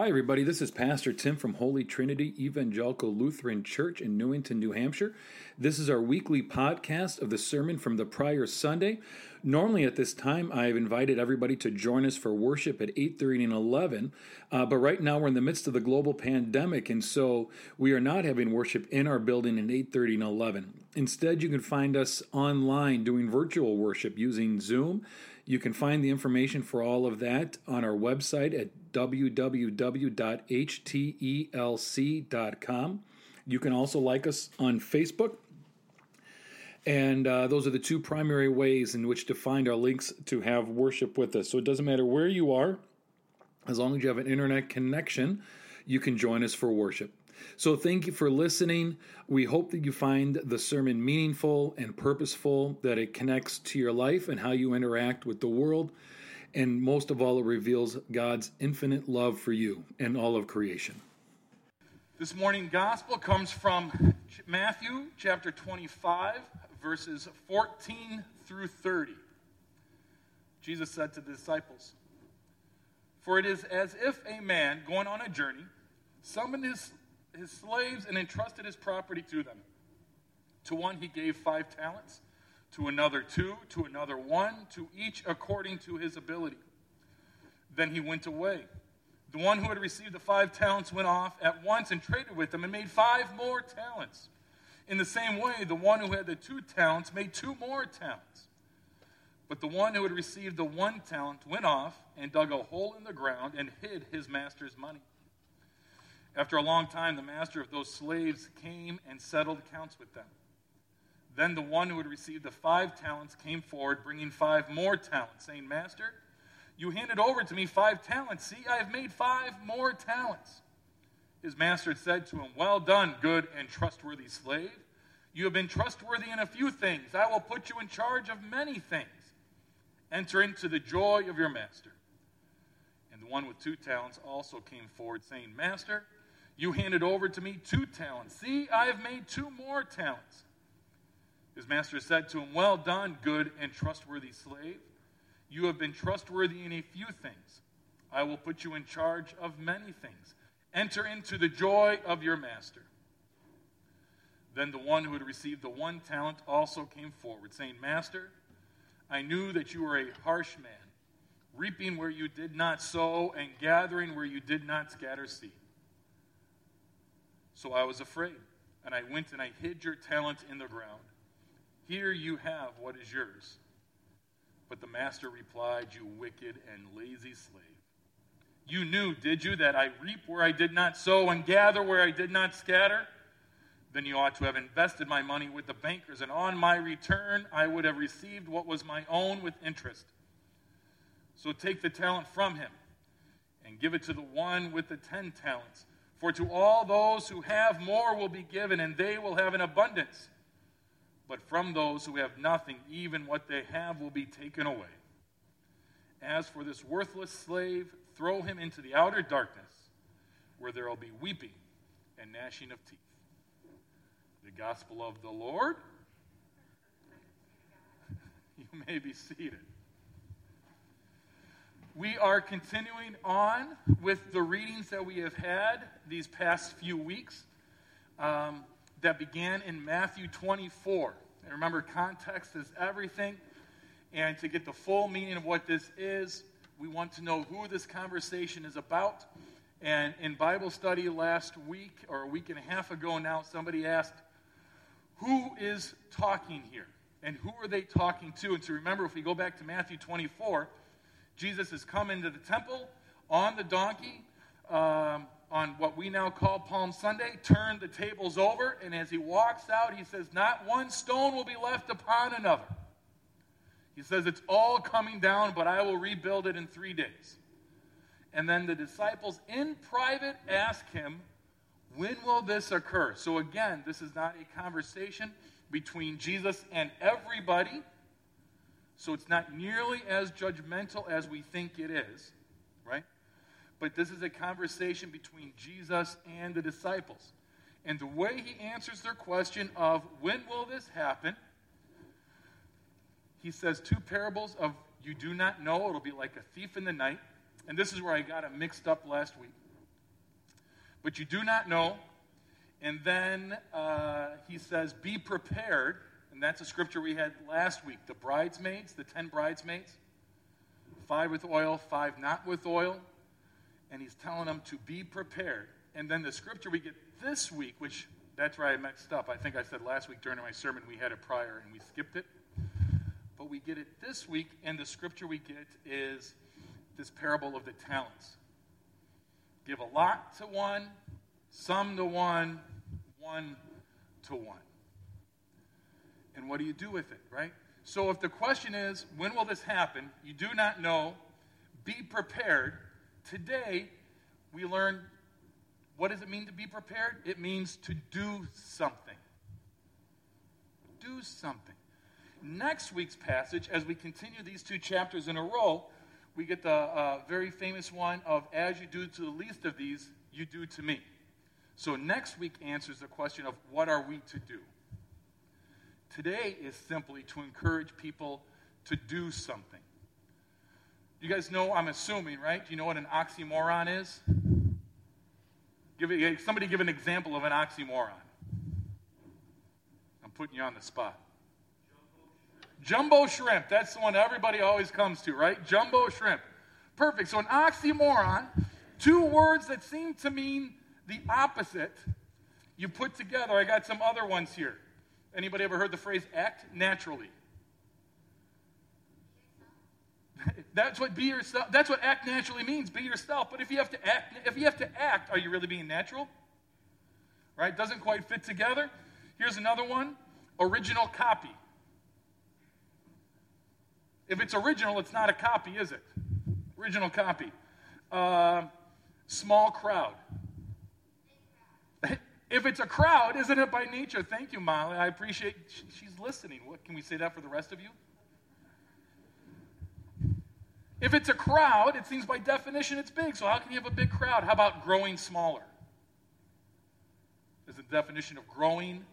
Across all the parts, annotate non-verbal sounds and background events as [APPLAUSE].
Hi, everybody. This is Pastor Tim from Holy Trinity Evangelical Lutheran Church in Newington, New Hampshire. This is our weekly podcast of the sermon from the prior Sunday. Normally, at this time, I have invited everybody to join us for worship at 8:30 and 11. Uh, but right now, we're in the midst of the global pandemic, and so we are not having worship in our building at 8:30 and 11. Instead, you can find us online doing virtual worship using Zoom. You can find the information for all of that on our website at www.htelc.com. You can also like us on Facebook. And uh, those are the two primary ways in which to find our links to have worship with us. So it doesn't matter where you are, as long as you have an internet connection, you can join us for worship. So thank you for listening. We hope that you find the sermon meaningful and purposeful, that it connects to your life and how you interact with the world. And most of all, it reveals God's infinite love for you and all of creation. This morning gospel comes from Matthew chapter 25, verses 14 through 30. Jesus said to the disciples, For it is as if a man going on a journey summoned his, his slaves and entrusted his property to them. To one he gave five talents to another two, to another one, to each according to his ability. Then he went away. The one who had received the five talents went off at once and traded with them and made five more talents. In the same way, the one who had the two talents made two more talents. But the one who had received the one talent went off and dug a hole in the ground and hid his master's money. After a long time, the master of those slaves came and settled accounts with them. Then the one who had received the five talents came forward, bringing five more talents, saying, Master, you handed over to me five talents. See, I have made five more talents. His master said to him, Well done, good and trustworthy slave. You have been trustworthy in a few things. I will put you in charge of many things. Enter into the joy of your master. And the one with two talents also came forward, saying, Master, you handed over to me two talents. See, I have made two more talents. His master said to him, Well done, good and trustworthy slave. You have been trustworthy in a few things. I will put you in charge of many things. Enter into the joy of your master. Then the one who had received the one talent also came forward, saying, Master, I knew that you were a harsh man, reaping where you did not sow and gathering where you did not scatter seed. So I was afraid, and I went and I hid your talent in the ground. Here you have what is yours. But the master replied, You wicked and lazy slave. You knew, did you, that I reap where I did not sow and gather where I did not scatter? Then you ought to have invested my money with the bankers, and on my return I would have received what was my own with interest. So take the talent from him and give it to the one with the ten talents. For to all those who have more will be given, and they will have an abundance but from those who have nothing, even what they have will be taken away. As for this worthless slave, throw him into the outer darkness, where there will be weeping and gnashing of teeth. The gospel of the Lord. [LAUGHS] You may be seated. We are continuing on with the readings that we have had these past few weeks. Um, that began in Matthew 24. And remember, context is everything. And to get the full meaning of what this is, we want to know who this conversation is about. And in Bible study last week, or a week and a half ago now, somebody asked, Who is talking here? And who are they talking to? And to remember, if we go back to Matthew 24, Jesus has come into the temple on the donkey. Um, on what we now call Palm Sunday, turned the tables over, and as he walks out, he says, Not one stone will be left upon another. He says, It's all coming down, but I will rebuild it in three days. And then the disciples in private ask him, When will this occur? So again, this is not a conversation between Jesus and everybody. So it's not nearly as judgmental as we think it is, right? But this is a conversation between Jesus and the disciples. And the way he answers their question of when will this happen, he says two parables of you do not know. It'll be like a thief in the night. And this is where I got it mixed up last week. but you do not know. And then uh, he says, Be prepared. And that's a scripture we had last week the bridesmaids, the ten bridesmaids, five with oil, five not with oil. And he's telling them to be prepared. And then the scripture we get this week, which that's where I messed up. I think I said last week during my sermon we had a prior and we skipped it. But we get it this week, and the scripture we get is this parable of the talents. Give a lot to one, some to one, one to one. And what do you do with it, right? So if the question is, when will this happen? You do not know. Be prepared. Today, we learn what does it mean to be prepared? It means to do something. Do something. Next week's passage, as we continue these two chapters in a row, we get the uh, very famous one of, As you do to the least of these, you do to me. So next week answers the question of, What are we to do? Today is simply to encourage people to do something. You guys know, I'm assuming, right? Do you know what an oxymoron is? Give, somebody give an example of an oxymoron. I'm putting you on the spot. Jumbo shrimp. That's the one everybody always comes to, right? Jumbo shrimp. Perfect. So an oxymoron, two words that seem to mean the opposite, you put together. I got some other ones here. Anybody ever heard the phrase act naturally? That's what be yourself. That's what act naturally means. Be yourself. But if you have to act, if you have to act, are you really being natural? Right? Doesn't quite fit together. Here's another one: original copy. If it's original, it's not a copy, is it? Original copy. Uh, small crowd. if it's a crowd, isn't it by nature? Thank you, Molly. I appreciate she's listening. What can we say that for the rest of you? If it's a crowd, it seems by definition it's big. So how can you have a big crowd? How about growing smaller? Is the definition of growing?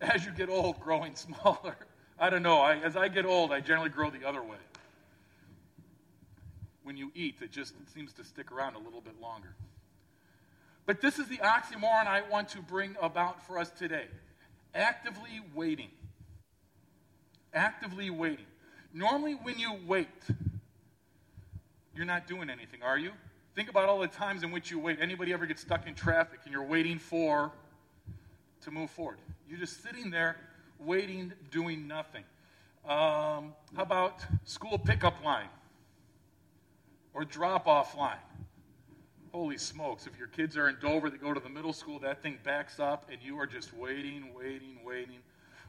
As you get old, growing [LAUGHS] smaller. I don't know. I, as I get old, I generally grow the other way. When you eat, it just seems to stick around a little bit longer. But this is the oxymoron I want to bring about for us today actively waiting. Actively waiting. Normally, when you wait, you're not doing anything, are you? Think about all the times in which you wait. Anybody ever get stuck in traffic and you're waiting for to move forward? You're just sitting there waiting, doing nothing. Um, how about school pickup line or drop off line? Holy smokes, if your kids are in Dover, they go to the middle school, that thing backs up and you are just waiting, waiting, waiting.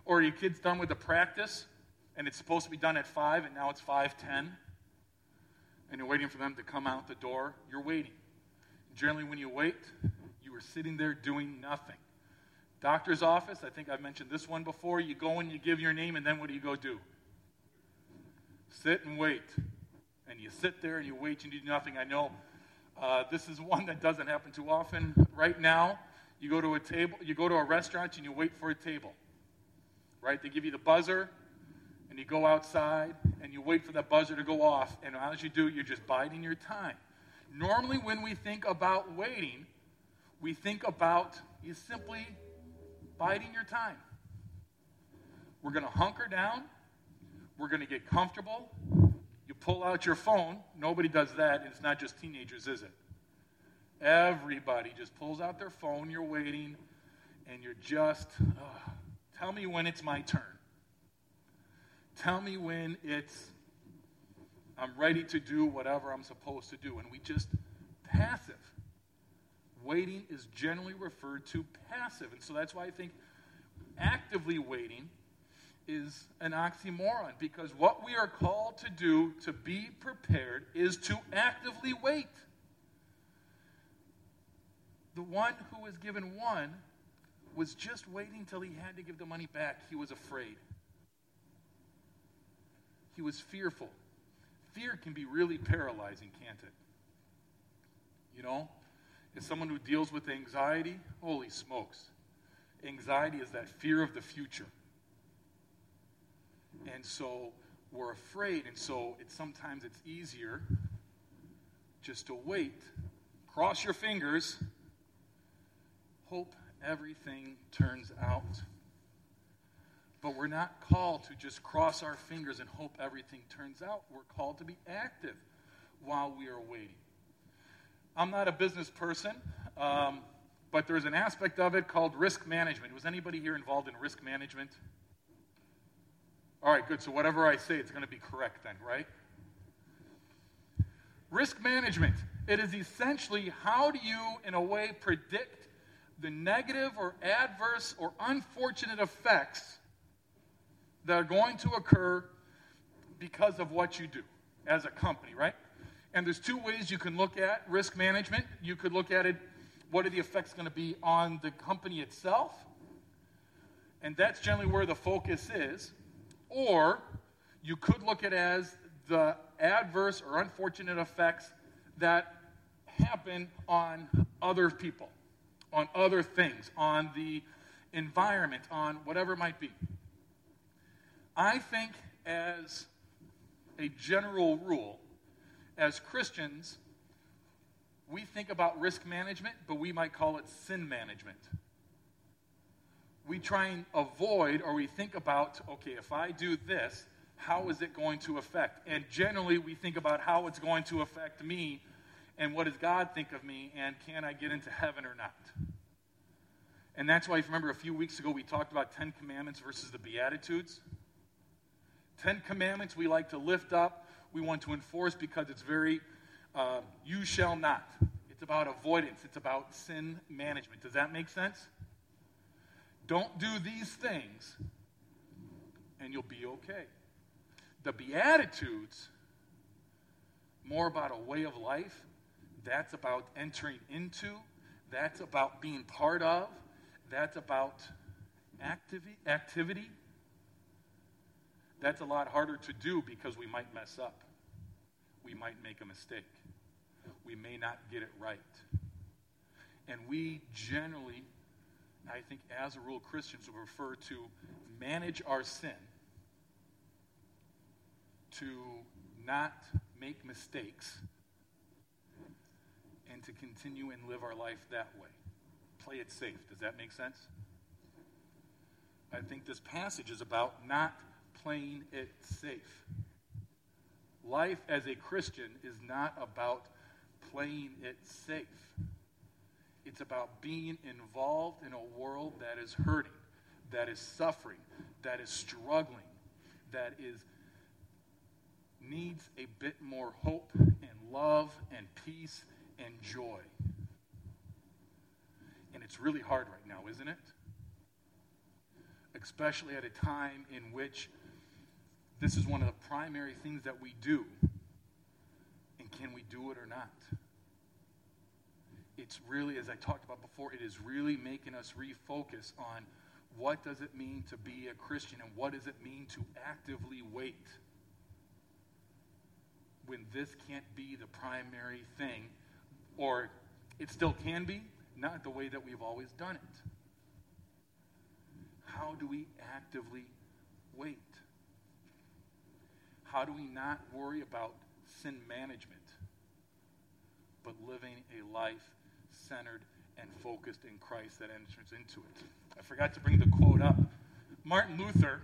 Or your kid's done with the practice and it's supposed to be done at 5 and now it's 5:10 and you're waiting for them to come out the door, you're waiting. Generally when you wait, you are sitting there doing nothing. Doctor's office, I think I've mentioned this one before. You go and you give your name, and then what do you go do? Sit and wait. And you sit there and you wait and you do nothing. I know uh, this is one that doesn't happen too often. Right now, you go to a table, you go to a restaurant and you wait for a table. Right? They give you the buzzer, and you go outside and you wait for that buzzer to go off. And as you do, you're just biding your time. Normally, when we think about waiting, we think about you simply biding your time. We're going to hunker down. We're going to get comfortable. You pull out your phone. Nobody does that, and it's not just teenagers, is it? Everybody just pulls out their phone. You're waiting, and you're just, tell me when it's my turn. Tell me when it's, I'm ready to do whatever I'm supposed to do. And we just passive waiting is generally referred to passive. And so that's why I think actively waiting is an oxymoron because what we are called to do to be prepared is to actively wait. The one who was given one was just waiting till he had to give the money back. He was afraid. He was fearful. Fear can be really paralyzing, can't it? You know, as someone who deals with anxiety, holy smokes. Anxiety is that fear of the future. And so we're afraid, and so it's sometimes it's easier just to wait cross your fingers, hope everything turns out. But we're not called to just cross our fingers and hope everything turns out. We're called to be active while we are waiting. I'm not a business person, um, but there's an aspect of it called risk management. Was anybody here involved in risk management? All right, good. So whatever I say, it's going to be correct then, right? Risk management. It is essentially how do you, in a way, predict the negative or adverse or unfortunate effects that are going to occur because of what you do as a company, right? And there's two ways you can look at risk management. You could look at it, what are the effects going to be on the company itself? And that's generally where the focus is. Or you could look at as the adverse or unfortunate effects that happen on other people, on other things, on the environment, on whatever it might be. I think, as a general rule, as Christians, we think about risk management, but we might call it sin management. We try and avoid, or we think about, okay, if I do this, how is it going to affect? And generally, we think about how it's going to affect me and what does God think of me and can I get into heaven or not? And that's why, if you remember, a few weeks ago we talked about Ten Commandments versus the Beatitudes. Ten Commandments we like to lift up, we want to enforce because it's very, uh, you shall not. It's about avoidance, it's about sin management. Does that make sense? Don't do these things, and you'll be okay. The Beatitudes, more about a way of life, that's about entering into, that's about being part of, that's about activity, activity. That's a lot harder to do because we might mess up. We might make a mistake. We may not get it right. And we generally, I think as a rule, Christians would prefer to manage our sin to not make mistakes and to continue and live our life that way. Play it safe. Does that make sense? I think this passage is about not playing it safe. Life as a Christian is not about playing it safe. It's about being involved in a world that is hurting, that is suffering, that is struggling, that is needs a bit more hope and love and peace and joy. And it's really hard right now, isn't it? Especially at a time in which this is one of the primary things that we do. And can we do it or not? It's really, as I talked about before, it is really making us refocus on what does it mean to be a Christian and what does it mean to actively wait when this can't be the primary thing, or it still can be, not the way that we've always done it. How do we actively wait? How do we not worry about sin management, but living a life centered and focused in Christ that enters into it? I forgot to bring the quote up. Martin Luther.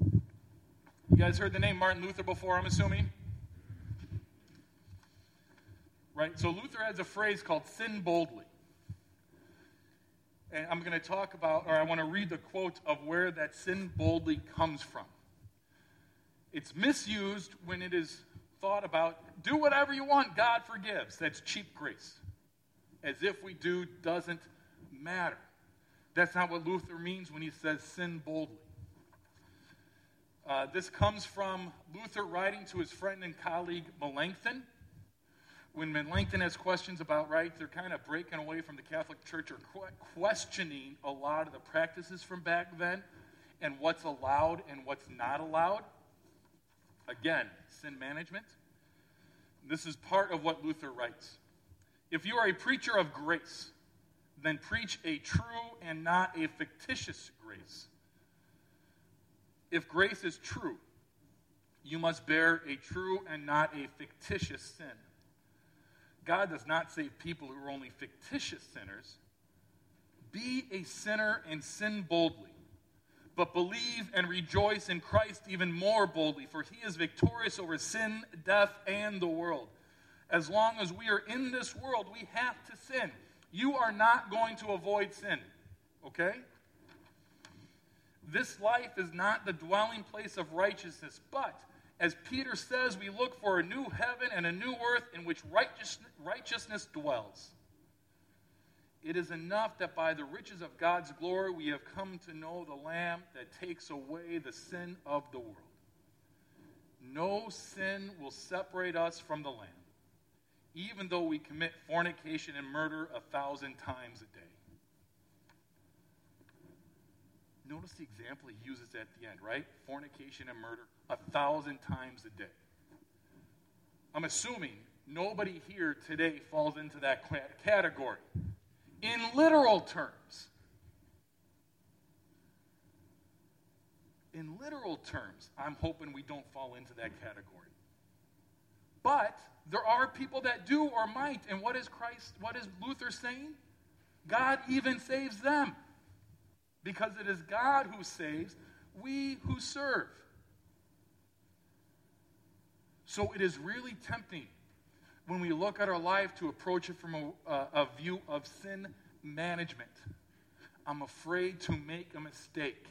You guys heard the name Martin Luther before, I'm assuming? Right? So Luther has a phrase called sin boldly. And I'm going to talk about, or I want to read the quote of where that sin boldly comes from. It's misused when it is thought about do whatever you want, God forgives. That's cheap grace. As if we do doesn't matter. That's not what Luther means when he says sin boldly. Uh, this comes from Luther writing to his friend and colleague Melanchthon when Melanchthon has questions about rights, they're kind of breaking away from the Catholic Church or questioning a lot of the practices from back then and what's allowed and what's not allowed. Again, sin management. This is part of what Luther writes. If you are a preacher of grace, then preach a true and not a fictitious grace. If grace is true, you must bear a true and not a fictitious sin. God does not save people who are only fictitious sinners. Be a sinner and sin boldly, but believe and rejoice in Christ even more boldly, for he is victorious over sin, death, and the world. As long as we are in this world, we have to sin. You are not going to avoid sin, okay? This life is not the dwelling place of righteousness, but as Peter says, we look for a new heaven and a new earth in which righteousness dwells. It is enough that by the riches of God's glory we have come to know the Lamb that takes away the sin of the world. No sin will separate us from the Lamb, even though we commit fornication and murder a thousand times a day. Notice the example he uses at the end, right? Fornication and murder a thousand times a day. I'm assuming nobody here today falls into that category in literal terms. In literal terms, I'm hoping we don't fall into that category. But there are people that do or might. And what is Christ, what is Luther saying? God even saves them. Because it is God who saves, we who serve. So it is really tempting when we look at our life to approach it from a, a, view of sin management. I'm afraid to make a mistake.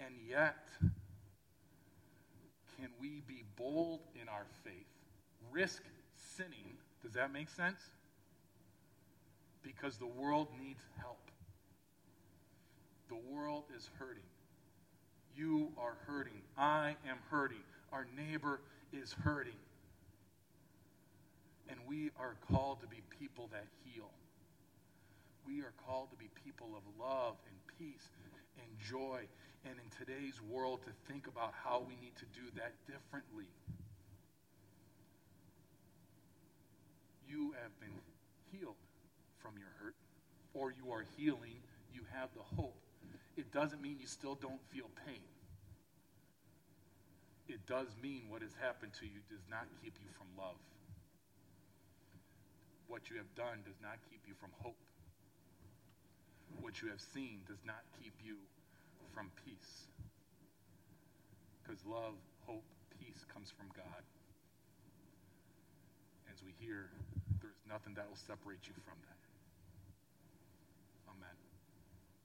And yet, can we be bold in our faith? Risk sinning. Does that make sense? Because the world needs help. The world is hurting. You are hurting. I am hurting. Our neighbor is hurting. And we are called to be people that heal. We are called to be people of love and peace and joy. And in today's world, to think about how we need to do that differently. You have been healed from your hurt, or you are healing. You have the hope. It doesn't mean you still don't feel pain it does mean what has happened to you does not keep you from love. What you have done does not keep you from hope. What you have seen does not keep you from peace. Because love, hope, peace comes from God. As we hear, there's nothing that will separate you from that. Amen.